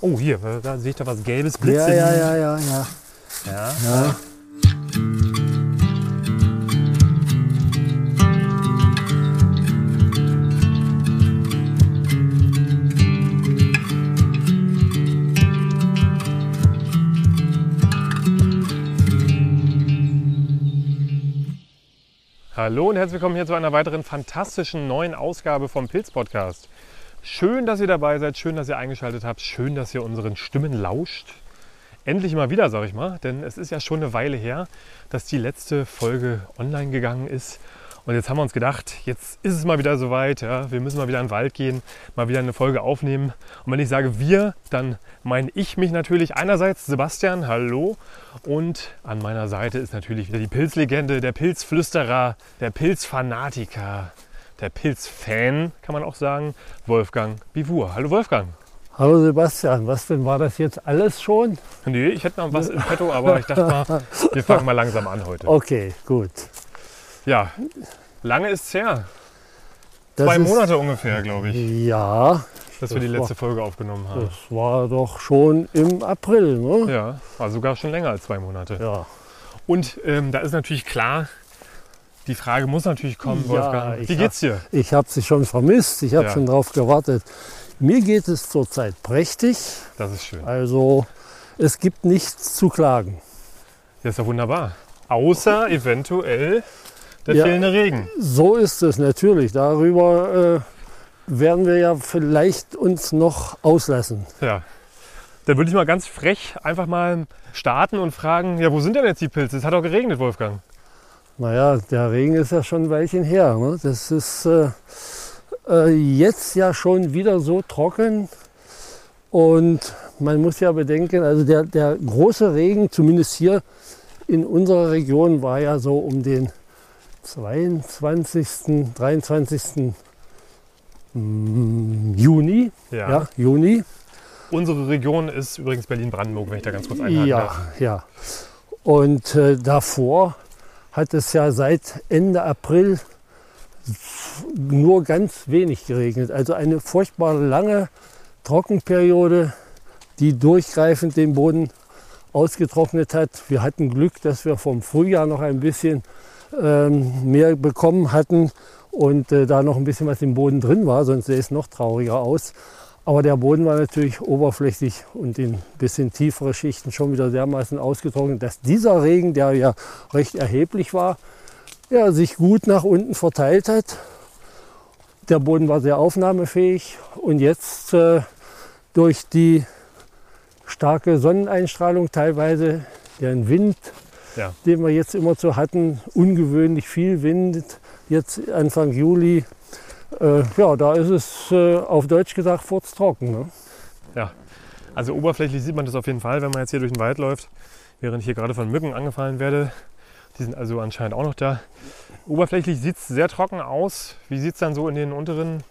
Oh, hier, da sehe ich da was Gelbes blitzen. ja, ja, ja, ja. ja. ja. Hallo und herzlich willkommen hier zu einer weiteren fantastischen neuen Ausgabe vom Pilz Podcast. Schön, dass ihr dabei seid, schön, dass ihr eingeschaltet habt, schön, dass ihr unseren Stimmen lauscht. Endlich mal wieder, sag ich mal, denn es ist ja schon eine Weile her, dass die letzte Folge online gegangen ist. Und jetzt haben wir uns gedacht, jetzt ist es mal wieder soweit. Ja, wir müssen mal wieder in den Wald gehen, mal wieder eine Folge aufnehmen. Und wenn ich sage wir, dann meine ich mich natürlich einerseits Sebastian, hallo. Und an meiner Seite ist natürlich wieder die Pilzlegende, der Pilzflüsterer, der Pilzfanatiker, der Pilzfan, kann man auch sagen, Wolfgang Bivur. Hallo Wolfgang. Hallo Sebastian, was denn war das jetzt alles schon? Nee, ich hätte noch was im Petto, aber ich dachte mal, wir fangen mal langsam an heute. Okay, gut. Ja, lange ist es her. Das Zwei ist- Monate ungefähr, glaube ich, Ja, dass wir die das letzte Folge aufgenommen haben. das war doch schon im April, ne? Ja, war sogar schon länger als zwei Monate. Ja. Und ähm, da ist natürlich klar, die Frage muss natürlich kommen, Ja, Wolfgang. Wie geht's dir? Ich habe sie schon vermisst, ich habe Ja. schon drauf gewartet. Mir geht es zurzeit prächtig, Das ist schön. also es gibt nichts zu klagen. Das ist ja wunderbar. Außer eventuell der Ja. fehlende Regen. So ist es natürlich. Darüber äh, werden wir ja vielleicht uns noch auslassen. Ja. Dann würde ich mal ganz frech einfach mal starten und fragen, ja, wo sind denn jetzt die Pilze? Es hat doch geregnet, Wolfgang. Naja, der Regen ist ja schon ein Weilchen her. Ne? Das ist äh, äh, jetzt ja schon wieder so trocken. Und man muss ja bedenken, also der, der große Regen, zumindest hier in unserer Region, war ja so um den 22., 23. mm, Juni. Ja. Ja, Juni. Unsere Region ist übrigens Berlin-Brandenburg, wenn ich da ganz kurz einhaken Ja, darf. ja. Und äh, davor hat es ja seit Ende April nur ganz wenig geregnet. Also eine furchtbar lange Trockenperiode, die durchgreifend den Boden ausgetrocknet hat. Wir hatten Glück, dass wir vom Frühjahr noch ein bisschen ähm, mehr bekommen hatten und äh, da noch ein bisschen was im Boden drin war, sonst sähe es noch trauriger aus. Aber der Boden war natürlich oberflächlich und in bisschen tiefere Schichten schon wieder dermaßen ausgetrocknet, dass dieser Regen, der ja recht erheblich war, ja, sich gut nach unten verteilt hat. Der Boden war sehr aufnahmefähig und jetzt äh, durch die starke Sonneneinstrahlung teilweise, den Wind, Ja. den wir jetzt immer so hatten, ungewöhnlich viel Wind, jetzt Anfang Juli, äh, ja, da ist es äh, auf Deutsch gesagt furztrocken. Ne? Ja, also oberflächlich sieht man das auf jeden Fall, wenn man jetzt hier durch den Wald läuft, während ich hier gerade von Mücken angefallen werde. Die sind also anscheinend auch noch da. Oberflächlich sieht es sehr trocken aus. Wie sieht es dann so in den unteren?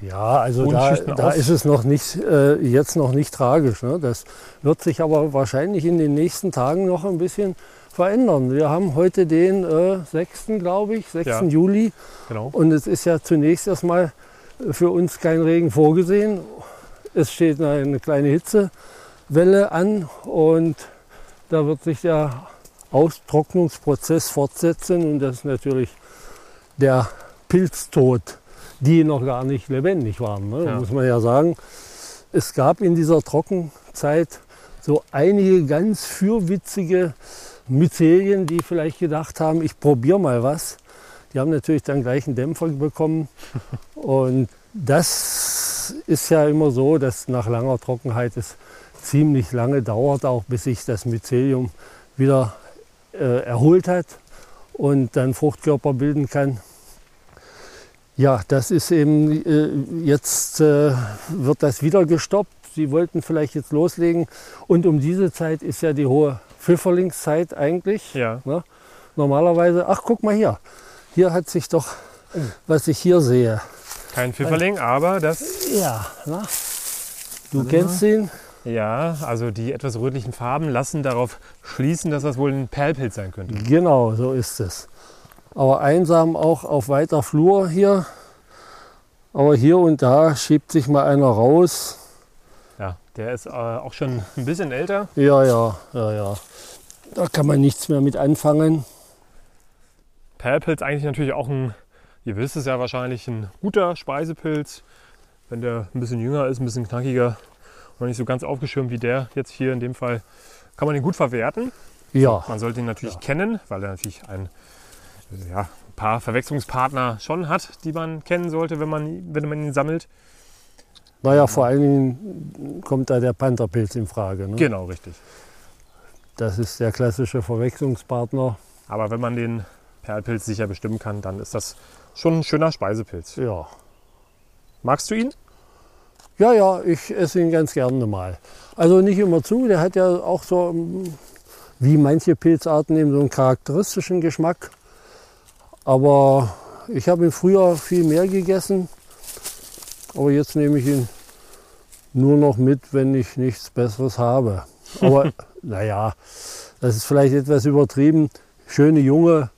Ja, also da, da ist es noch nicht, äh, jetzt noch nicht tragisch. Ne? Das wird sich aber wahrscheinlich in den nächsten Tagen noch ein bisschen verändern. Wir haben heute den äh, 6. glaube ich, 6. Ja. Juli Genau. und es ist ja zunächst erstmal für uns kein Regen vorgesehen. Es steht eine kleine Hitzewelle an und da wird sich der Austrocknungsprozess fortsetzen und das ist natürlich der Pilztod, die noch gar nicht lebendig waren, ne? Ja. muss man ja sagen. Es gab in dieser Trockenzeit so einige ganz fürwitzige Myzelien, die vielleicht gedacht haben, ich probiere mal was. Die haben natürlich dann gleich einen Dämpfer bekommen. Und das ist ja immer so, dass nach langer Trockenheit es ziemlich lange dauert, auch bis sich das Mycelium wieder äh, erholt hat und dann Fruchtkörper bilden kann. Ja, das ist eben, äh, jetzt äh, wird das wieder gestoppt. Sie wollten vielleicht jetzt loslegen. Und um diese Zeit ist ja die hohe Pfifferlingszeit eigentlich. Ja. Ne? Normalerweise, ach guck mal hier, hier hat sich doch, was ich hier sehe. Kein Pfifferling, aber das. Ja, na? du kennst ihn? Ja, also die etwas rötlichen Farben lassen darauf schließen, dass das wohl ein Perlpilz sein könnte. Genau, so ist es. Aber einsam auch auf weiter Flur hier. Aber hier und da schiebt sich mal einer raus. Der ist äh, auch schon ein bisschen älter. Ja, ja, ja, ja. Da kann man nichts mehr mit anfangen. Perlpilz eigentlich natürlich auch ein, ihr wisst es ja wahrscheinlich, ein guter Speisepilz. Wenn der ein bisschen jünger ist, ein bisschen knackiger und nicht so ganz aufgeschirmt wie der jetzt hier in dem Fall, kann man ihn gut verwerten. Ja, Man sollte ihn natürlich Ja. kennen, weil er natürlich ein, ja, paar Verwechslungspartner schon hat, die man kennen sollte, wenn man, wenn man ihn sammelt. Naja, vor allen Dingen kommt da der Pantherpilz in Frage. Ne? Genau, richtig. Das ist der klassische Verwechslungspartner. Aber wenn man den Perlpilz sicher bestimmen kann, dann ist das schon ein schöner Speisepilz. Ja. Magst du ihn? Ja, ja, ich esse ihn ganz gerne mal. Also nicht immer zu, der hat ja auch so, mm, wie manche Pilzarten, eben so einen charakteristischen Geschmack. Aber ich habe ihn früher viel mehr gegessen. Aber jetzt nehme ich ihn nur noch mit, wenn ich nichts Besseres habe. Aber naja, das ist vielleicht etwas übertrieben. Schöne, junge,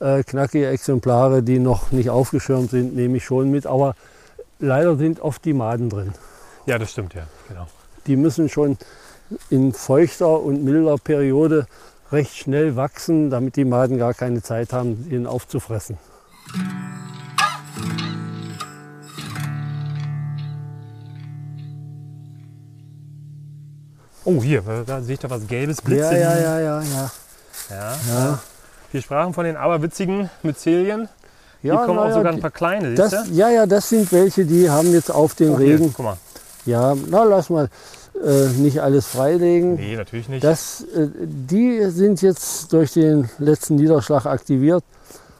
äh, knackige Exemplare, die noch nicht aufgeschirmt sind, nehme ich schon mit. Aber leider sind oft die Maden drin. Ja, das stimmt, ja. Genau. Die müssen schon in feuchter und milder Periode recht schnell wachsen, damit die Maden gar keine Zeit haben, ihn aufzufressen. Oh, hier, da sehe ich da was Gelbes Ja, blitzen. ja, ja, ja, ja. Ja. ja. Wir sprachen von den aberwitzigen Myzelien. ja Hier kommen auch ja, sogar ein die- paar kleine, das, siehst du? ja, ja, das sind welche, die haben jetzt auf den Oh, hier, Regen. guck mal. Ja, na lass mal äh, nicht alles freilegen. Nee, natürlich nicht. Das, äh, die sind jetzt durch den letzten Niederschlag aktiviert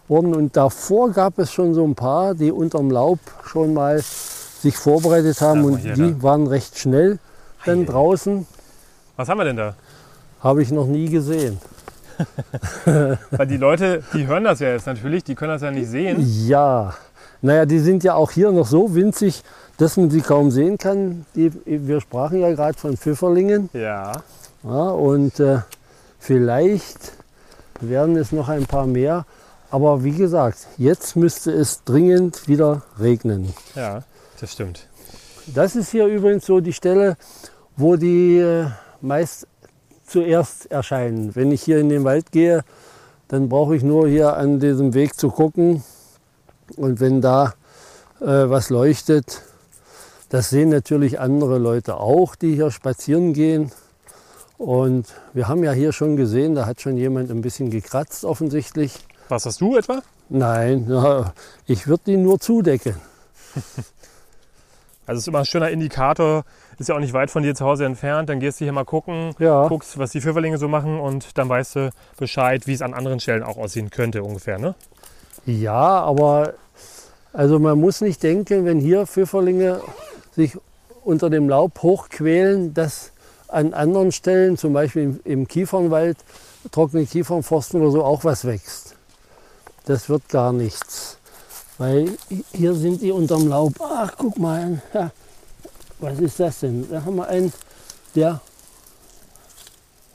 worden und davor gab es schon so ein paar, die unterm Laub schon mal sich vorbereitet haben mal und hier, die da. waren recht schnell dann Ei. draußen. Was haben wir denn da? Habe ich noch nie gesehen. Weil die Leute, die hören das ja jetzt natürlich, die können das ja nicht sehen. Ja, naja, die sind ja auch hier noch so winzig, dass man sie kaum sehen kann. Die, wir sprachen ja gerade von Pfifferlingen. Ja. Ja, und äh, vielleicht werden es noch ein paar mehr. Aber wie gesagt, jetzt müsste es dringend wieder regnen. Ja, das stimmt. Das ist hier übrigens so die Stelle, wo die äh, meist zuerst erscheinen. Wenn ich hier in den Wald gehe, dann brauche ich nur hier an diesem Weg zu gucken. Und wenn da äh, was leuchtet, das sehen natürlich andere Leute auch, die hier spazieren gehen. Und wir haben ja hier schon gesehen, da hat schon jemand ein bisschen gekratzt offensichtlich. Was hast du etwa? Nein, na, ich würde die nur zudecken. Also es ist immer ein schöner Indikator, ist ja auch nicht weit von dir zu Hause entfernt. Dann gehst du hier mal gucken, Ja. guckst, was die Pfifferlinge so machen und dann weißt du Bescheid, wie es an anderen Stellen auch aussehen könnte ungefähr. Ne? Ja, aber also man muss nicht denken, wenn hier Pfifferlinge sich unter dem Laub hochquälen, dass an anderen Stellen, zum Beispiel im, Kiefernwald, trockene Kiefernforsten oder so, auch was wächst. Das wird gar nichts. Weil hier sind die unterm Laub. Ach, guck mal. Ja, was ist das denn? Da haben wir einen, der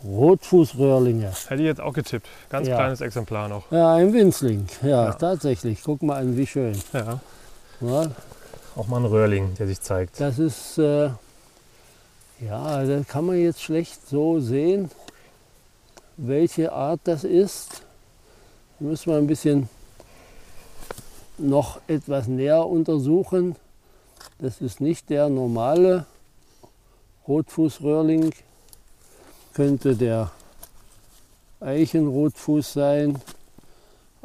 Rotfußröhrlinge. Hätte ich jetzt auch getippt. Ganz Ja. kleines Exemplar noch. Ja, ein Winzling. Ja, Ja. tatsächlich. Guck mal an, wie schön. Ja. Ja, Auch mal ein Röhrling, der sich zeigt. Das ist, äh, ja, das kann man jetzt schlecht so sehen, welche Art das ist. Da müssen wir ein bisschen noch etwas näher untersuchen. Das ist nicht der normale Rotfußröhrling, könnte der Eichenrotfuß sein.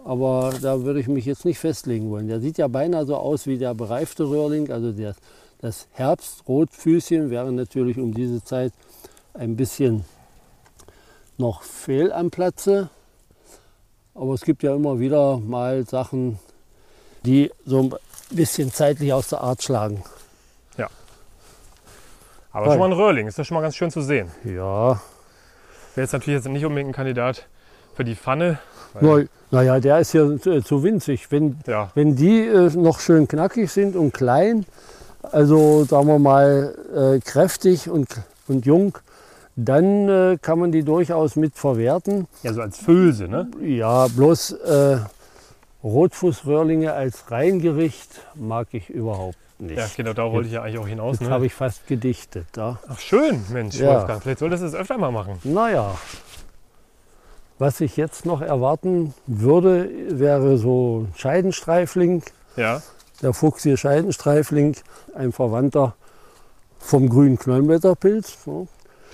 Aber da würde ich mich jetzt nicht festlegen wollen. Der sieht ja beinahe so aus wie der bereifte Röhrling. Also der, das Herbstrotfüßchen wäre natürlich um diese Zeit ein bisschen noch fehl am Platze. Aber es gibt ja immer wieder mal Sachen, die so ein bisschen zeitlich aus der Art schlagen. Aber Toll. schon mal ein Röhrling, ist das schon mal ganz schön zu sehen. Ja, Wäre jetzt natürlich jetzt nicht unbedingt ein Kandidat für die Pfanne. naja, der ist ja zu, zu winzig. Wenn, Ja, Wenn die äh, noch schön knackig sind und klein, also sagen wir mal äh, kräftig und, und jung, dann äh, kann man die durchaus mit verwerten. ja, so als Füllse, ne? Ja, bloß äh, Rotfußröhrlinge als Reingericht mag ich überhaupt nicht. Ja, genau, da wollte ich ja eigentlich auch hinaus. Jetzt Ne? habe ich fast gedichtet. Ja. Ach, schön, Mensch, Ja. Wolfgang. Vielleicht solltest du es öfter mal machen. Naja, was ich jetzt noch erwarten würde, wäre so ein Scheidenstreifling. Ja, Der Fuchs hier Scheidenstreifling, ein Verwandter vom grünen Knollenblätterpilz.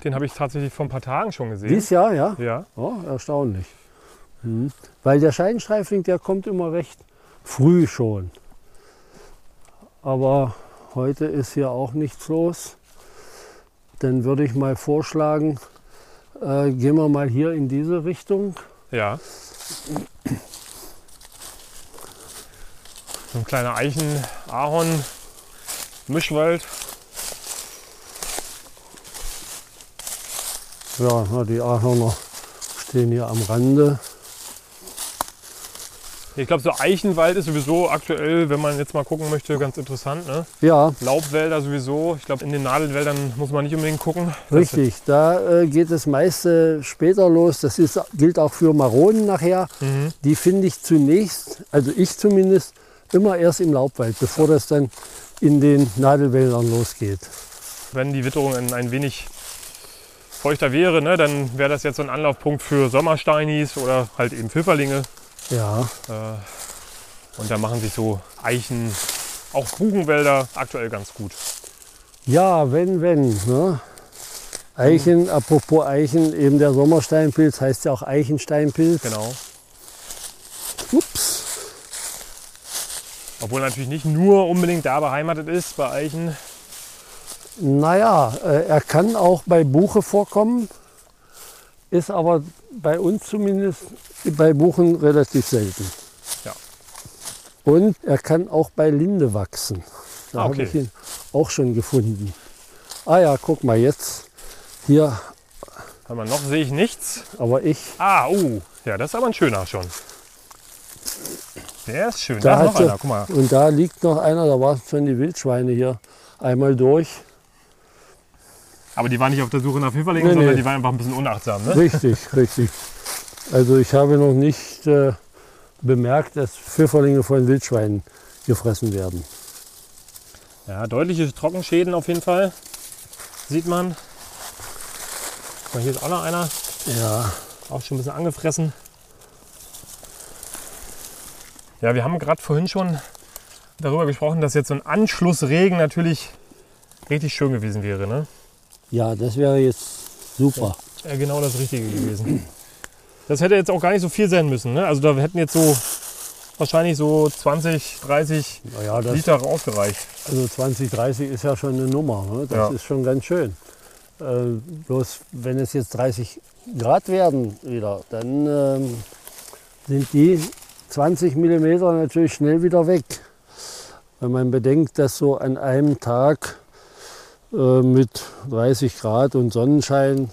Den habe ich tatsächlich vor ein paar Tagen schon gesehen. Dies Jahr, ja. Ja, Ja, erstaunlich. Mhm. Weil der Scheidenstreifling, der kommt immer recht früh schon. Aber heute ist hier auch nichts los. Dann würde ich mal vorschlagen, äh, gehen wir mal hier in diese Richtung. ja. So ein kleiner Eichen-Ahorn-Mischwald. Ja, die Ahorner stehen hier am Rande. Ich glaube, so Eichenwald ist sowieso aktuell, wenn man jetzt mal gucken möchte, ganz interessant. Ne? Ja, Laubwälder sowieso. Ich glaube, in den Nadelwäldern muss man nicht unbedingt gucken. richtig. Da äh, geht das meiste später los. Das ist, gilt auch für Maronen nachher. Mhm. Die finde ich zunächst, also ich zumindest, immer erst im Laubwald, bevor das dann in den Nadelwäldern losgeht. Wenn die Witterung ein, wenig feuchter wäre, ne, dann wäre das jetzt so ein Anlaufpunkt für Sommersteinis oder halt eben Pfifferlinge. Ja, Äh, und da machen sich so Eichen, auch Buchenwälder aktuell ganz gut. ja, wenn, wenn. Ne? Eichen, apropos Eichen, eben der Sommersteinpilz heißt ja auch Eichensteinpilz. Genau. Ups. Obwohl natürlich nicht nur unbedingt da beheimatet ist bei Eichen. Naja, äh, er kann auch bei Buche vorkommen, ist aber bei uns zumindest bei Buchen relativ selten. Ja. Und er kann auch bei Linde wachsen. Da Ah, habe okay. ich ihn auch schon gefunden. Ah ja, guck mal jetzt. Hier, Aber noch sehe ich nichts. aber ich, Ah, uh, ja, das ist aber ein schöner schon. Der ist schön. Da Da, ist noch einer, guck mal. und da liegt noch einer, da waren schon die Wildschweine hier einmal durch. Aber die waren nicht auf der Suche nach Pfifferlingen, Nee, sondern nee. die waren einfach ein bisschen unachtsam. Ne? Richtig, richtig. Also ich habe noch nicht äh, bemerkt, dass Pfifferlinge von Wildschweinen gefressen werden. Ja, deutliche Trockenschäden auf jeden Fall. Sieht man. Mal, Hier ist auch noch einer. Ja, Auch schon ein bisschen angefressen. Ja, wir haben gerade vorhin schon darüber gesprochen, dass jetzt so ein Anschlussregen natürlich richtig schön gewesen wäre. Ne? Ja, das wäre jetzt super. Ja, genau das Richtige gewesen. Das hätte jetzt auch gar nicht so viel sein müssen. Ne? Also da hätten jetzt so wahrscheinlich so 20, 30 Naja, das, Liter ausgereicht. also 20, 30 ist ja schon eine Nummer. Ne? Das Ja. ist schon ganz schön. Äh, bloß wenn es jetzt 30 Grad werden wieder, dann ähm, sind die 20 Millimeter natürlich schnell wieder weg. Wenn man bedenkt, dass so an einem Tag äh, mit 30 Grad und Sonnenschein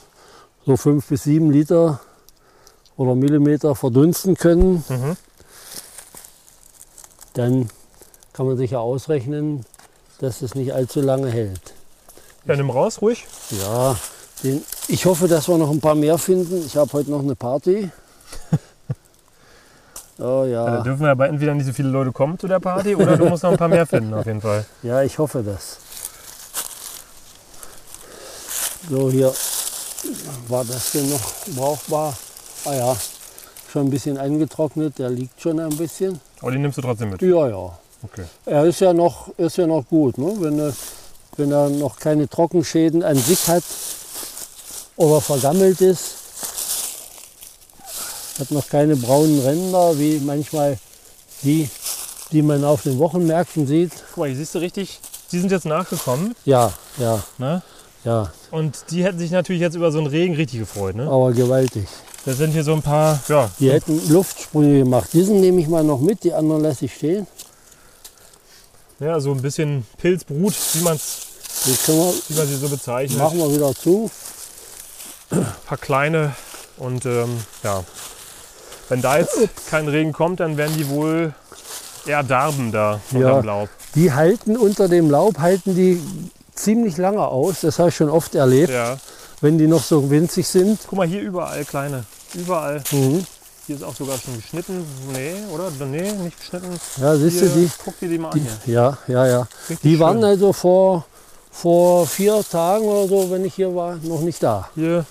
so 5 bis 7 Liter oder Millimeter verdunsten können, Mhm. dann kann man sich ja ausrechnen, dass es nicht allzu lange hält. Ja, nimm raus, ruhig. Ja, den, ich hoffe, dass wir noch ein paar mehr finden. Ich habe heute noch eine Party. Oh Ja. Da ja, dürfen wir aber entweder nicht so viele Leute kommen zu der Party oder du musst noch ein paar mehr finden auf jeden Fall. ja, ich hoffe das. So, hier war das denn noch brauchbar. Ah ja, schon ein bisschen angetrocknet, der liegt schon ein bisschen. Aber den nimmst du trotzdem mit. Ja, ja. Okay. Er ist ja noch, ist ja noch gut, ne? wenn, er, wenn er noch keine Trockenschäden an sich hat oder vergammelt ist. Hat noch keine braunen Ränder, wie manchmal die, die man auf den Wochenmärkten sieht. Guck mal, hier siehst du richtig, die sind jetzt nachgekommen. Ja, ja, Ne? Ja, Und die hätten sich natürlich jetzt über so einen Regen richtig gefreut. Ne? aber gewaltig. Das sind hier so ein paar, ja, Die hätten Luftsprünge gemacht. Diesen nehme ich mal noch mit, die anderen lasse ich stehen. ja, so ein bisschen Pilzbrut, wie, man sie so bezeichnet. machen wir wieder zu. Ein paar kleine. Und ähm, ja, wenn da jetzt kein Regen kommt, dann werden die wohl eher darben da unter Ja. dem Laub. Die halten unter dem Laub, halten die ziemlich lange aus. Das habe ich schon oft erlebt, Ja. wenn die noch so winzig sind. Guck mal, hier überall kleine. Überall. Mhm. Hier ist auch sogar schon geschnitten. Nee, oder? Nee, nicht geschnitten. Ja, siehst du, Hier, die, Guck dir die mal an die, hier. ja, ja, ja. Richtig Die waren schön. also vor, vor vier Tagen oder so, wenn ich hier war, noch nicht da. Hier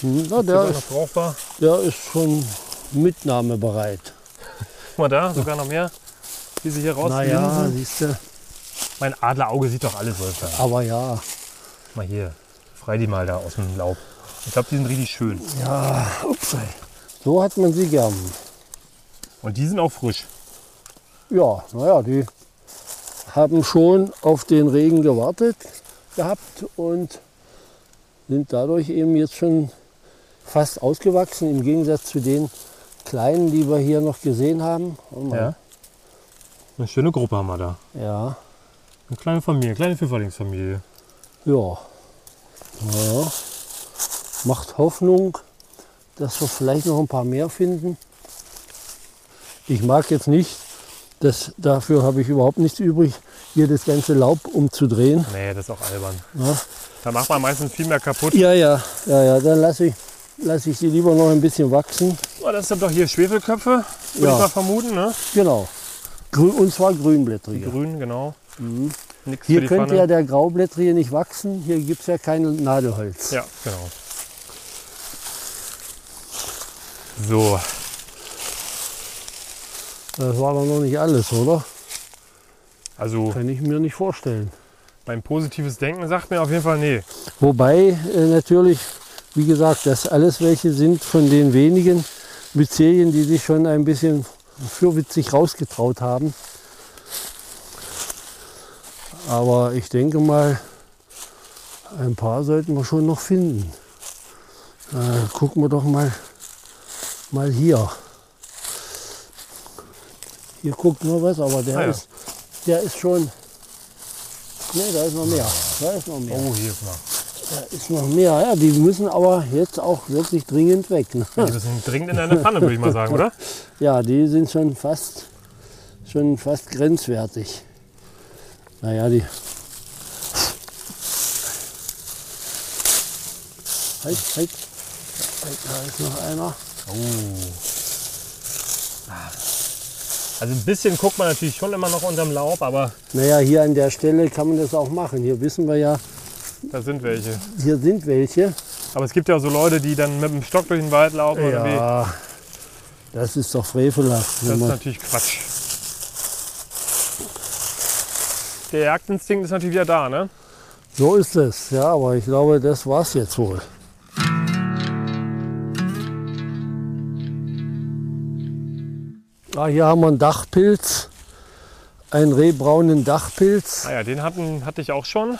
Hm, Na, der, ist, brauchbar. der ist schon mitnahmebereit. Guck mal da, sogar noch mehr. Wie sie hier Naja, rauslinsen. siehst du. Mein Adlerauge sieht doch alles, Wolfgang. Aber ja, Mal hier. Frei die mal da aus dem Laub. Ich glaube, die sind richtig schön. ja, ups. So hat man sie gern. Und die sind auch frisch. Ja, naja, die haben schon auf den Regen gewartet gehabt und sind dadurch eben jetzt schon fast ausgewachsen, im Gegensatz zu den kleinen, die wir hier noch gesehen haben. Oh. Ja. Eine schöne Gruppe haben wir da. Ja, Eine kleine Familie, eine kleine Pfifferlingsfamilie. ja. ja. Macht Hoffnung, dass wir vielleicht noch ein paar mehr finden. Ich mag jetzt nicht, das, dafür habe ich überhaupt nichts übrig, hier das ganze Laub umzudrehen. Nee, das ist auch albern. Ja. Da macht man meistens viel mehr kaputt. Ja, ja, ja, ja. Dann lasse ich, lass ich sie lieber noch ein bisschen wachsen. Oh, das sind doch hier Schwefelköpfe, würde Ja. ich mal vermuten. Ne? Genau. Grün, und zwar grünblättrige. grünen, genau. Für Hier könnte Pfanne. ja der Graublättrige nicht wachsen. Hier gibt es ja kein Nadelholz. Ja, genau. So, Das war doch noch nicht alles, oder? also Kann ich mir nicht vorstellen. mein positives Denken sagt mir auf jeden Fall nee. Wobei äh, natürlich, wie gesagt, das alles welche sind von den wenigen Myzelien, die sich schon ein bisschen fürwitzig rausgetraut haben. Aber ich denke mal, ein paar sollten wir schon noch finden. Äh, gucken wir doch mal, mal hier. Hier guckt nur was, aber der, Ah ja. ist, der ist schon. Ne, da ist noch mehr. Da ist noch mehr. Oh, hier ist mal. Da ist noch mehr. Ja, die müssen aber jetzt auch wirklich dringend weg. Ne? Die müssen dringend in eine Pfanne, würde ich mal sagen, oder? Ja, die sind schon fast, schon fast grenzwertig. Naja, die. Halt, halt. halt. Da ist noch einer. Also ein bisschen guckt man natürlich schon immer noch unterm Laub, aber Naja, hier an der Stelle kann man das auch machen. Hier wissen wir ja, da sind welche. hier sind welche. Aber es gibt ja auch so Leute, die dann mit dem Stock durch den Wald laufen oder wie. Ja, das ist doch frevelhaft. Das ist natürlich Quatsch. Der Jagdinstinkt ist natürlich wieder da, ne? So ist es, ja, aber ich glaube, das war's jetzt wohl. Ah, hier haben wir einen Dachpilz, einen rehbraunen Dachpilz. Ah ja, den hatten, hatte ich auch schon.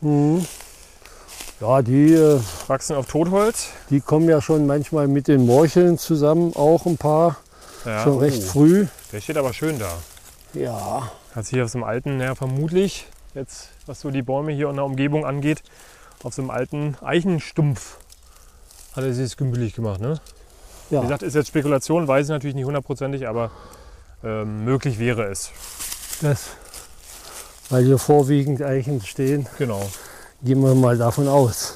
Ja, die, äh, Wachsen auf Totholz. die kommen ja schon manchmal mit den Morcheln zusammen, auch ein paar, Ja, schon recht oh, früh. Der steht aber schön da. Ja, Hat sich auf so einem alten, ja vermutlich, jetzt was so die Bäume hier in der Umgebung angeht, auf so einem alten Eichenstumpf hat er sich das gemütlich gemacht. Ne? Wie ja, gesagt, ist jetzt Spekulation, weiß ich natürlich nicht hundertprozentig, aber ähm, möglich wäre es. das, weil hier vorwiegend Eichen stehen, Genau. gehen wir mal davon aus.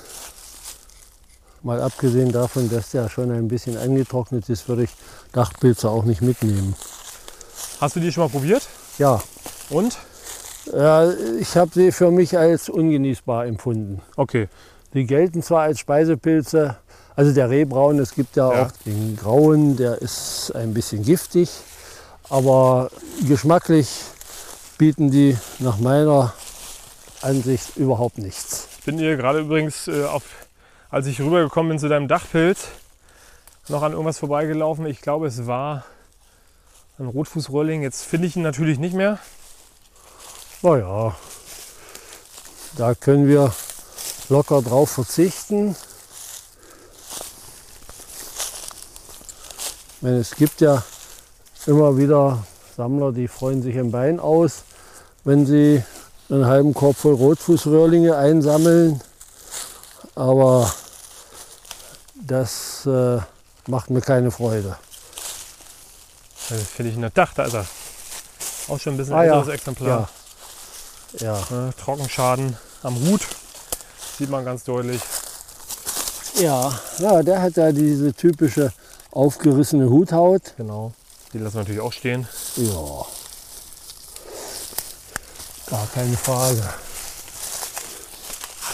Mal abgesehen davon, dass der schon ein bisschen angetrocknet ist, würde ich Dachpilze auch nicht mitnehmen. Hast du die schon mal probiert? Ja, Und? ja ich habe sie für mich als ungenießbar empfunden. Okay. Die gelten zwar als Speisepilze, also der Rehbraun, es gibt ja, Ja. auch den grauen, der ist ein bisschen giftig, aber geschmacklich bieten die nach meiner Ansicht überhaupt nichts. Ich bin hier gerade übrigens, äh, auf, als ich rübergekommen bin zu deinem Dachpilz, noch an irgendwas vorbeigelaufen. Ich glaube, es war ein Rotfußröhrling. Jetzt finde ich ihn natürlich nicht mehr. Naja, da können wir locker drauf verzichten. Ich meine, es gibt ja immer wieder Sammler, die freuen sich im Bein aus, wenn sie einen halben Korb voll Rotfußröhrlinge einsammeln. Aber das äh, macht mir keine Freude. Das finde ich in der Dach, da ist er. Auch schon ein bisschen Ah ja, älteres Exemplar. Ja, Ne, Trockenschaden am Hut. Sieht man ganz deutlich. ja, ja, der hat ja diese typische aufgerissene Huthaut. Genau. Die lassen wir natürlich auch stehen. Ja. Gar keine Frage.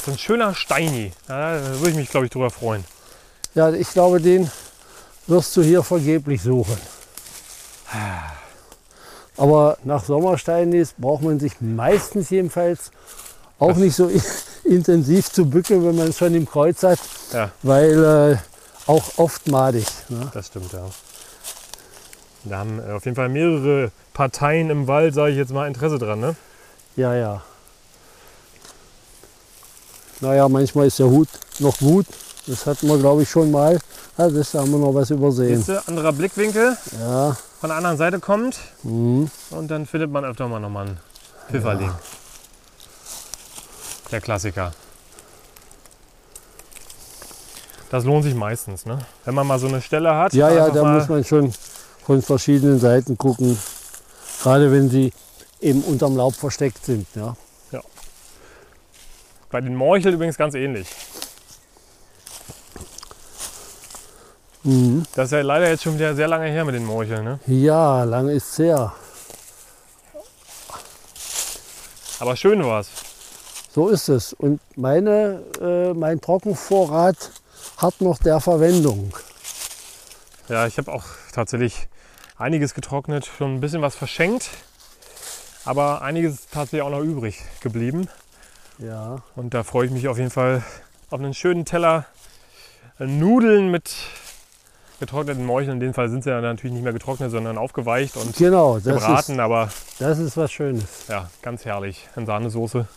So ein schöner Steini. Ja, da würde ich mich, glaube ich, drüber freuen. Ja, ich glaube, den wirst du hier vergeblich suchen. Aber nach Sommersteinis braucht man sich meistens jedenfalls auch nicht so intensiv zu bücken, wenn man es schon im Kreuz hat, Ja, weil äh, auch oft madig. Ne? das stimmt, ja. Da haben äh, auf jeden Fall mehrere Parteien im Wald, sage ich jetzt mal, Interesse dran. Ne? Ja, ja. Naja, manchmal ist der Hut noch gut. Das hatten wir, glaube ich, schon mal. Ja, das haben wir noch was übersehen. Siehst du, anderer Blickwinkel, Ja, von der anderen Seite kommt mhm. und dann findet man öfter mal nochmal einen Pfifferling. Der Klassiker. Das lohnt sich meistens, ne? Wenn man mal so eine Stelle hat. ja, ja einfach da muss man schon von verschiedenen Seiten gucken. Gerade wenn sie eben unterm Laub versteckt sind. Ja. Bei den Morchel übrigens ganz ähnlich. Mhm. Das ist ja leider jetzt schon wieder sehr lange her mit den Morcheln, ne? ja, lange ist es her. Aber schön war's. So ist es. Und meine, äh, mein Trockenvorrat hat noch der Verwendung. Ja, ich habe auch tatsächlich einiges getrocknet, schon ein bisschen was verschenkt. Aber einiges ist tatsächlich auch noch übrig geblieben. Ja. Und da freue ich mich auf jeden Fall auf einen schönen Teller Nudeln mit getrockneten Morcheln. In dem Fall sind sie ja natürlich nicht mehr getrocknet, sondern aufgeweicht und Genau, das ist, gebraten. Aber das ist was Schönes. ja, ganz herrlich. In Sahnesoße.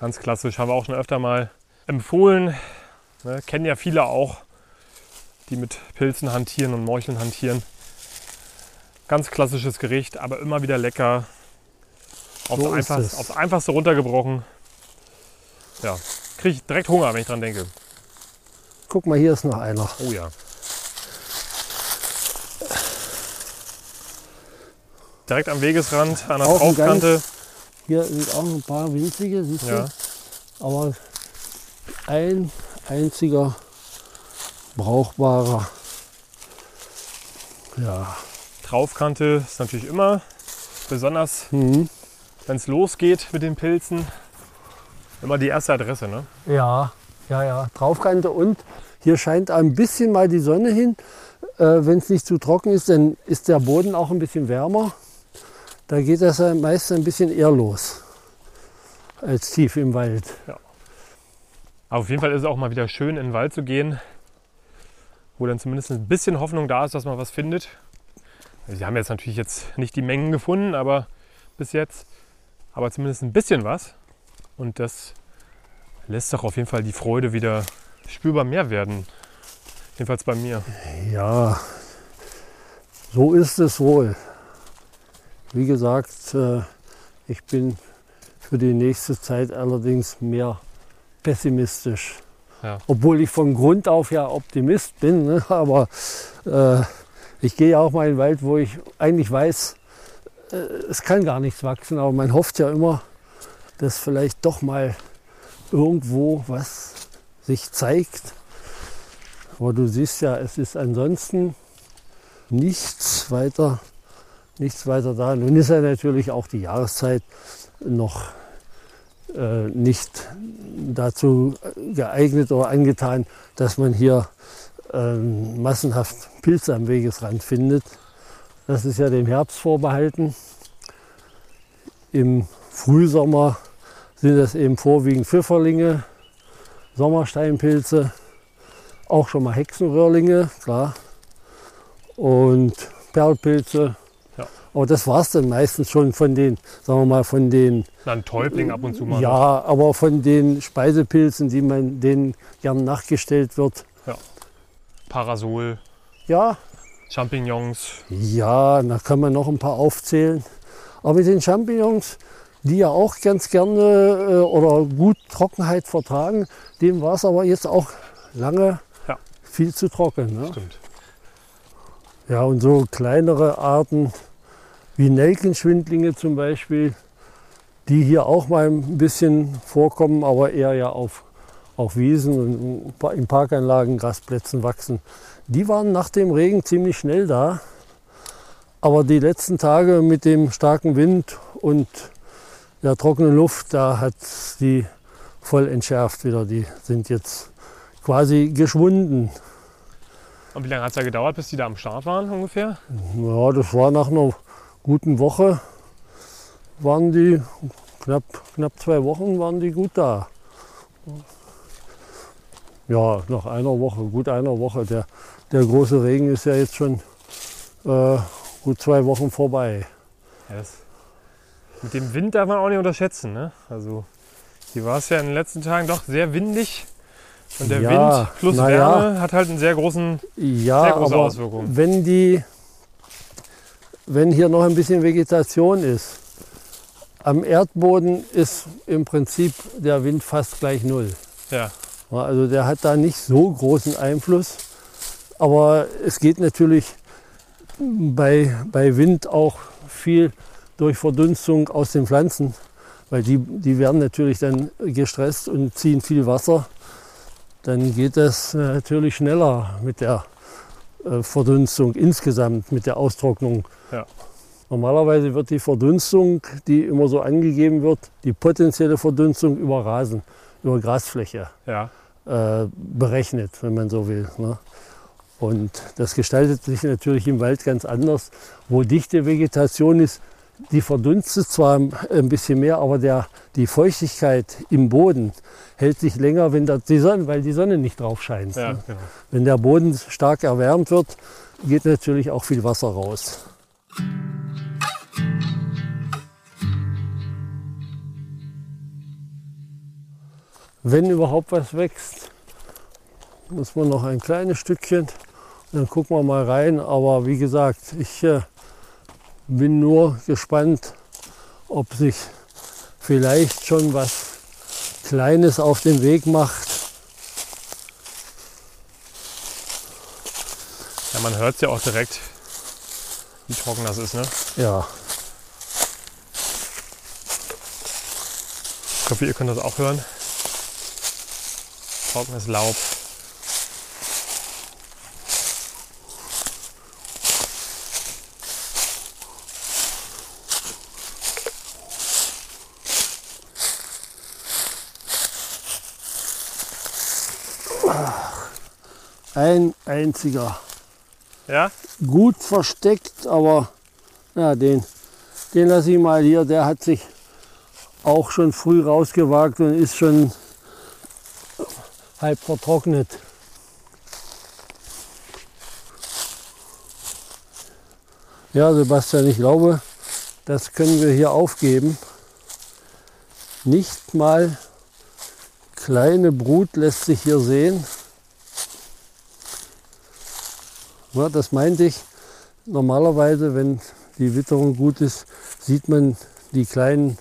Ganz klassisch. Haben wir auch schon öfter mal empfohlen. Ne, kennen ja viele auch, die mit Pilzen hantieren und Morcheln hantieren. Ganz klassisches Gericht, aber immer wieder lecker. Aufs, So Einfachste, aufs Einfachste runtergebrochen. Ja, kriege ich direkt Hunger, wenn ich dran denke. Guck mal, hier ist noch einer. Oh ja. Direkt am Wegesrand, an der Auch Traufkante. Hier sind auch ein paar winzige, siehst Ja. du? Aber ein einziger brauchbarer. Ja. Traufkante ist natürlich immer, besonders Mhm. Wenn es losgeht mit den Pilzen, immer die erste Adresse. Ne? Ja, ja, ja. Draufkante und hier scheint ein bisschen mal die Sonne hin. Äh, Wenn es nicht zu trocken ist, dann ist der Boden auch ein bisschen wärmer. Da geht das ja meist ein bisschen eher los als tief im Wald. Aber auf jeden Fall ist es auch mal wieder schön, in den Wald zu gehen, wo dann zumindest ein bisschen Hoffnung da ist, dass man was findet. Sie haben jetzt natürlich jetzt nicht die Mengen gefunden, aber bis jetzt, aber zumindest ein bisschen was. Und das lässt doch auf jeden Fall die Freude wieder spürbar mehr werden. Jedenfalls bei mir. Ja, so ist es wohl. Wie gesagt, äh, ich bin für die nächste Zeit allerdings mehr pessimistisch. Ja. Obwohl ich von Grund auf ja Optimist bin, ne? aber äh, ich gehe auch mal in den Wald, wo ich eigentlich weiß, es kann gar nichts wachsen, aber man hofft ja immer, dass vielleicht doch mal irgendwo was sich zeigt. Aber du siehst ja, es ist ansonsten nichts weiter, nichts weiter da. Nun ist ja natürlich auch die Jahreszeit noch äh, nicht dazu geeignet oder angetan, dass man hier ähm, massenhaft Pilze am Wegesrand findet. Das ist ja dem Herbst vorbehalten. Im Frühsommer sind das eben vorwiegend Pfifferlinge, Sommersteinpilze, auch schon mal Hexenröhrlinge, klar, und Perlpilze. Ja. Aber das war es dann meistens schon von den, sagen wir mal, von den Dann Täubling ab und zu mal. ja, aber von den Speisepilzen, die man denen gern nachgestellt wird. Parasol, Ja, Champignons. ja, da kann man noch ein paar aufzählen. Aber mit den Champignons, die ja auch ganz gerne äh, oder gut Trockenheit vertragen, dem war es aber jetzt auch lange Ja. viel zu trocken. Ne? Stimmt. Ja, und so kleinere Arten wie Nelkenschwindlinge zum Beispiel, die hier auch mal ein bisschen vorkommen, aber eher ja auf, auf Wiesen und in Parkanlagen, Grasplätzen wachsen. Die waren nach dem Regen ziemlich schnell da. Aber die letzten Tage mit dem starken Wind und der trockenen Luft, da hat die voll entschärft wieder. Die sind jetzt quasi geschwunden. Und wie lange hat es da gedauert, bis die da am Start waren ungefähr? Ja, das war nach einer guten Woche, waren die knapp, knapp zwei Wochen waren die gut da. Ja, nach einer Woche, gut einer Woche. Der, der große Regen ist ja jetzt schon äh, gut zwei Wochen vorbei. Ja, das, mit dem Wind darf man auch nicht unterschätzen. Ne? Also hier war es ja in den letzten Tagen doch sehr windig. Und der Ja, Wind plus Wärme hat halt einen sehr großen. Ja, Sehr große aber Auswirkungen. wenn die, wenn hier noch ein bisschen Vegetation ist, am Erdboden ist im Prinzip der Wind fast gleich null. Ja, Ja, Also der hat da nicht so großen Einfluss. Aber es geht natürlich bei, bei Wind auch viel durch Verdunstung aus den Pflanzen, weil die, die werden natürlich dann gestresst und ziehen viel Wasser. Dann geht das natürlich schneller mit der äh, Verdunstung insgesamt, mit der Austrocknung. Ja. Normalerweise wird die Verdunstung, die immer so angegeben wird, die potenzielle Verdunstung über Rasen, über Grasfläche ja. äh, berechnet, wenn man so will. Ne? Und das gestaltet sich natürlich im Wald ganz anders. Wo dichte Vegetation ist, die verdunstet zwar ein bisschen mehr, aber der, die Feuchtigkeit im Boden hält sich länger, wenn die Sonne, weil die Sonne nicht drauf scheint. ja ne? genau. Wenn der Boden stark erwärmt wird, geht natürlich auch viel Wasser raus. Wenn überhaupt was wächst, muss man noch ein kleines Stückchen. Dann gucken wir mal rein. Aber wie gesagt, ich äh, bin nur gespannt, ob sich vielleicht schon was Kleines auf den Weg macht. Ja, man hört es ja auch direkt, wie trocken das ist. Ne? Ja, Ich hoffe, ihr könnt das auch hören. Trockenes Laub. Ein einziger. Ja? Gut versteckt, aber ja, den, den lasse ich mal hier. Der hat sich auch schon früh rausgewagt und ist schon halb vertrocknet. Ja, Sebastian, ich glaube, das können wir hier aufgeben. Nicht mal kleine Brut lässt sich hier sehen. Ja, das meinte ich. Normalerweise, wenn die Witterung gut ist, sieht man die kleinen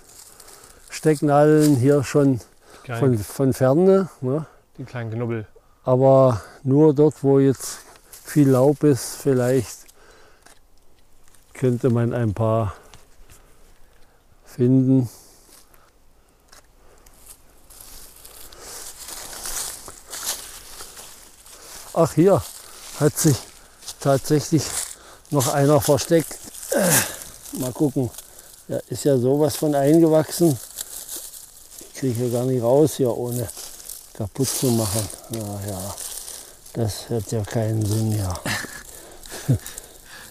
Stecknadeln hier schon von, von ferne. Ne? die kleinen Knubbel. Aber nur dort, wo jetzt viel Laub ist, vielleicht könnte man ein paar finden. Ach, hier hat sich tatsächlich noch einer versteckt. Mal gucken. Da ist ja sowas von eingewachsen. Kriege ich ja gar nicht raus hier ohne kaputt zu machen. Ja, ja. Das hat ja keinen Sinn, ja.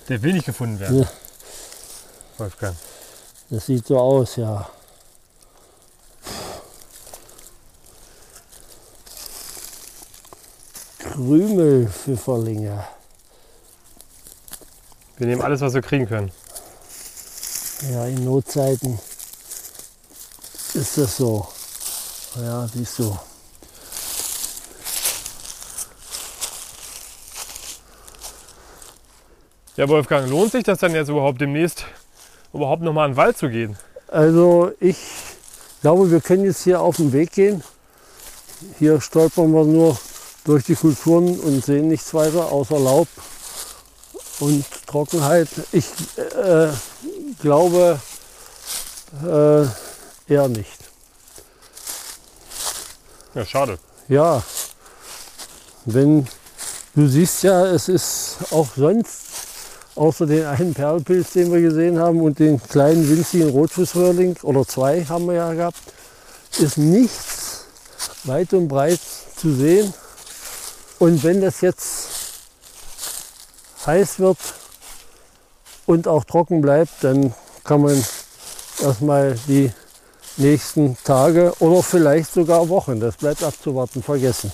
Der will nicht gefunden werden. Ja. Wolfgang. Das sieht so aus, ja. Krümelpfifferlinge. Wir nehmen alles, was wir kriegen können. Ja, in Notzeiten ist das so. Ja, siehst du. Ja, Wolfgang, lohnt sich das dann jetzt überhaupt demnächst überhaupt noch mal in den Wald zu gehen? Also ich glaube, wir können jetzt hier auf den Weg gehen. Hier stolpern wir nur durch die Kulturen und sehen nichts weiter außer Laub und Trockenheit. Ich äh, glaube äh, eher nicht. Ja, schade. ja, wenn du siehst ja, es ist auch sonst, außer den einen Perlpilz, den wir gesehen haben und den kleinen winzigen Rotfußröhrling, oder zwei haben wir ja gehabt, ist nichts weit und breit zu sehen. Und wenn das jetzt heiß wird und auch trocken bleibt, dann kann man erstmal die nächsten Tage oder vielleicht sogar Wochen, das bleibt abzuwarten, vergessen.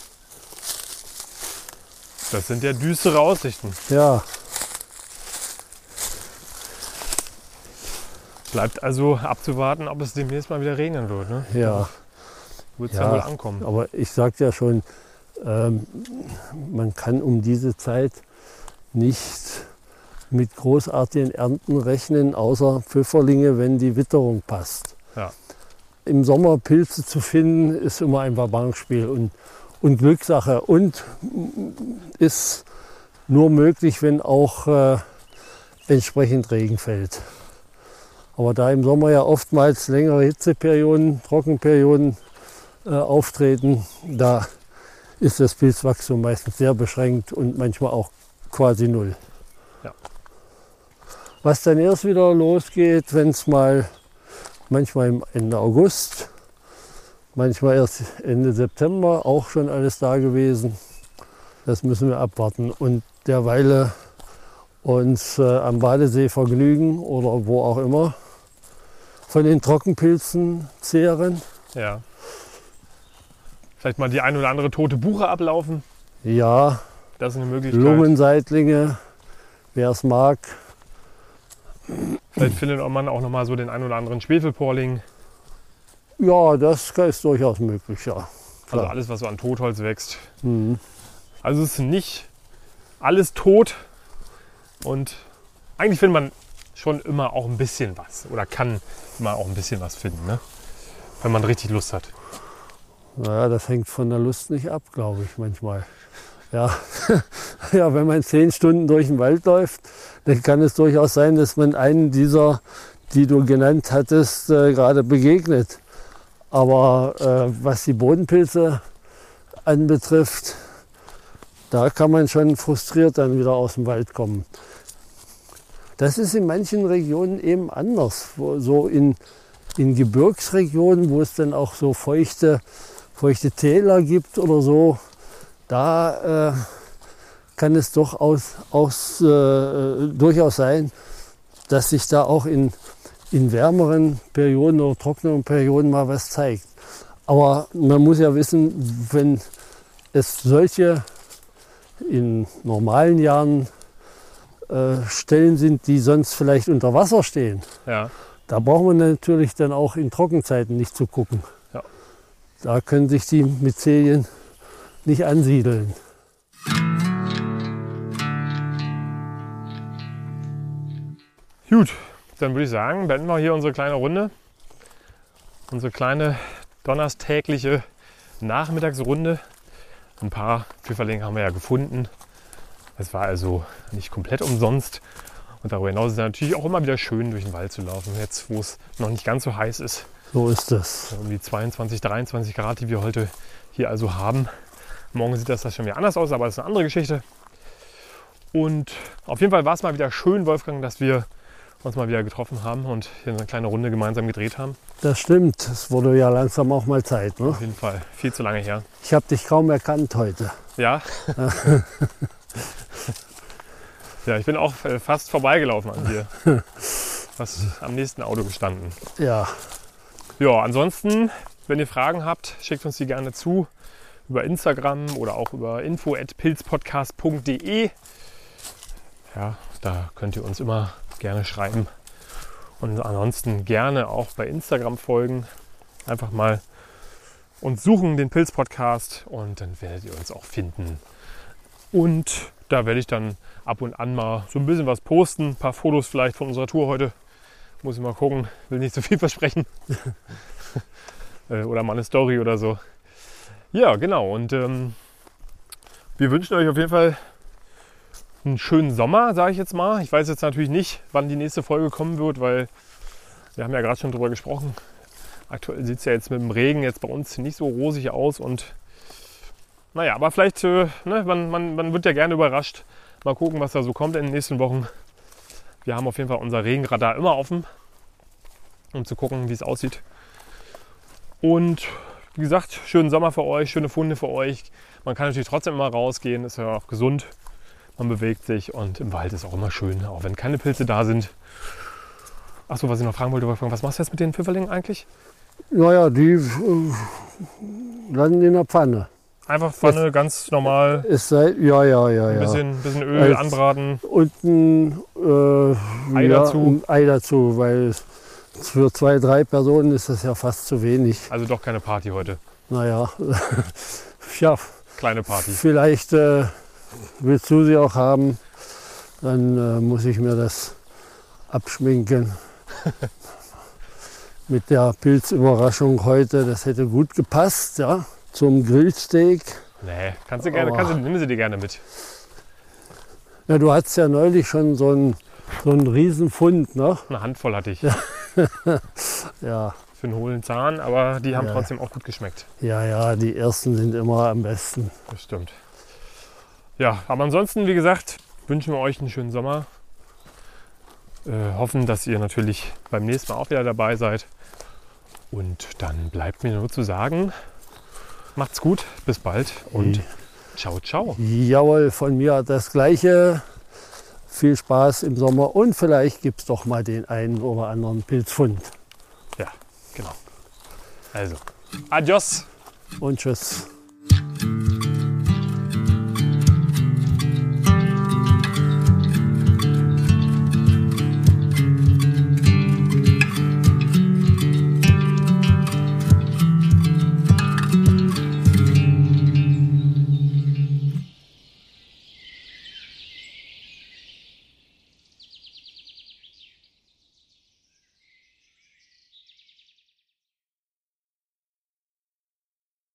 Das sind ja düstere Aussichten. Ja, Bleibt also abzuwarten, ob es demnächst mal wieder regnen wird. Ne? ja. Wird es Ja. ja wohl ankommen. Aber ich sagte ja schon, ähm, man kann um diese Zeit nicht mit großartigen Ernten rechnen, außer Pfifferlinge, wenn die Witterung passt. Ja. Im Sommer Pilze zu finden, ist immer ein Barbankspiel und, und Glückssache. Und ist nur möglich, wenn auch äh, entsprechend Regen fällt. Aber da im Sommer ja oftmals längere Hitzeperioden, Trockenperioden äh, auftreten, da ist das Pilzwachstum meistens sehr beschränkt und manchmal auch quasi null. Ja. Was dann erst wieder losgeht, wenn es mal manchmal Ende August, manchmal erst Ende September, auch schon alles da gewesen. Das müssen wir abwarten und derweile uns äh, am Badesee vergnügen oder wo auch immer von den Trockenpilzen zehren. Ja. Vielleicht mal die ein oder andere tote Buche ablaufen. Ja, Das ist eine Möglichkeit. Lungenseitlinge, wer es mag. Vielleicht findet man auch noch mal so den ein oder anderen Schwefelporling. Ja, das ist durchaus möglich, ja. Also Klar. alles, was so an Totholz wächst. Mhm. Also es ist nicht alles tot. Und eigentlich findet man schon immer auch ein bisschen was. Oder kann immer auch ein bisschen was finden. Ne? Wenn man richtig Lust hat. Naja, das hängt von der Lust nicht ab, glaube ich, manchmal. Ja. ja, wenn man zehn Stunden durch den Wald läuft, dann kann es durchaus sein, dass man einen dieser, die du genannt hattest, äh, gerade begegnet. Aber äh, was die Bodenpilze anbetrifft, da kann man schon frustriert dann wieder aus dem Wald kommen. Das ist in manchen Regionen eben anders. Wo, so in, in Gebirgsregionen, wo es dann auch so feuchte, feuchte Täler gibt oder so, da äh, kann es doch aus, aus, äh, durchaus sein, dass sich da auch in, in wärmeren Perioden oder trockneren Perioden mal was zeigt. Aber man muss ja wissen, wenn es solche in normalen Jahren äh, Stellen sind, die sonst vielleicht unter Wasser stehen, Ja. da braucht man natürlich dann auch in Trockenzeiten nicht zu gucken. Ja. Da können sich die Myzelien nicht ansiedeln. Gut, dann würde ich sagen, beenden wir hier unsere kleine Runde. Unsere kleine donnerstägliche Nachmittagsrunde. Ein paar Pfifferlinge haben wir ja gefunden. Es war also nicht komplett umsonst. Und darüber hinaus ist es natürlich auch immer wieder schön, durch den Wald zu laufen. Jetzt, wo es noch nicht ganz so heiß ist. So ist es. Um die 22, 23 Grad, die wir heute hier also haben. Morgen sieht das, das schon wieder anders aus, aber das ist eine andere Geschichte. Und auf jeden Fall war es mal wieder schön, Wolfgang, dass wir uns mal wieder getroffen haben und hier eine kleine Runde gemeinsam gedreht haben. Das stimmt. Es wurde ja langsam auch mal Zeit. Ne? Auf jeden Fall viel zu lange her. Ich habe dich kaum erkannt heute. Ja. ja, ich bin auch äh, fast vorbeigelaufen an dir. Fast am nächsten Auto gestanden. Ja, Ja, ansonsten, wenn ihr Fragen habt, schickt uns die gerne zu über Instagram oder auch über info@pilzpodcast.de. Ja, da könnt ihr uns immer gerne schreiben. Und ansonsten gerne auch bei Instagram folgen. Einfach mal uns suchen, den Pilz-Podcast, und dann werdet ihr uns auch finden. Und da werde ich dann ab und an mal so ein bisschen was posten. Ein paar Fotos vielleicht von unserer Tour heute. Muss ich mal gucken. Will nicht so viel versprechen. Äh, oder mal eine Story oder so. Ja, genau. Und ähm, wir wünschen euch auf jeden Fall einen schönen Sommer, sage ich jetzt mal. Ich weiß jetzt natürlich nicht, wann die nächste Folge kommen wird, weil wir haben ja gerade schon drüber gesprochen. Aktuell sieht es ja jetzt mit dem Regen jetzt bei uns nicht so rosig aus und naja, aber vielleicht, äh, ne, man, man, man wird ja gerne überrascht. Mal gucken, was da so kommt in den nächsten Wochen. Wir haben auf jeden Fall unser Regenradar immer offen, um zu gucken, wie es aussieht. Und wie gesagt, schönen Sommer für euch, schöne Funde für euch. Man kann natürlich trotzdem immer rausgehen, ist ja auch gesund. Man bewegt sich und im Wald ist auch immer schön, auch wenn keine Pilze da sind. Achso, was ich noch fragen wollte, Wolfgang, was machst du jetzt mit den Pfifferlingen eigentlich? Naja, die äh, landen in der Pfanne. Einfach Pfanne, ganz normal, Es sei, ja, ja, ja, ein ja. bisschen, bisschen Öl Als- anbraten. Und ein äh, Ei ja, dazu. Ein Ei dazu, weil es- für zwei, drei Personen ist das ja fast zu wenig. Also doch keine Party heute. Naja, ja, Kleine Party. vielleicht äh, willst du sie auch haben. Dann äh, muss ich mir das abschminken. Mit der Pilzüberraschung heute, das hätte gut gepasst, ja, zum Grillsteak. Nee, kannst du gerne, kannst du, nimm sie dir gerne mit. Ja, du hattest ja neulich schon so einen, so einen Riesenfund, ne? Eine Handvoll hatte ich Ja, für einen hohlen Zahn, aber die haben Ja. trotzdem auch gut geschmeckt. ja, ja, die ersten sind immer am besten. Das stimmt. Ja, aber ansonsten, wie gesagt, wünschen wir euch einen schönen Sommer. Äh, hoffen, dass ihr natürlich beim nächsten Mal auch wieder dabei seid. Und dann bleibt mir nur zu sagen, macht's gut, bis bald und ciao, ciao. Jawohl, von mir das Gleiche. Viel Spaß im Sommer und vielleicht gibt es doch mal den einen oder anderen Pilzfund. Ja, genau. Also, adios. Und tschüss.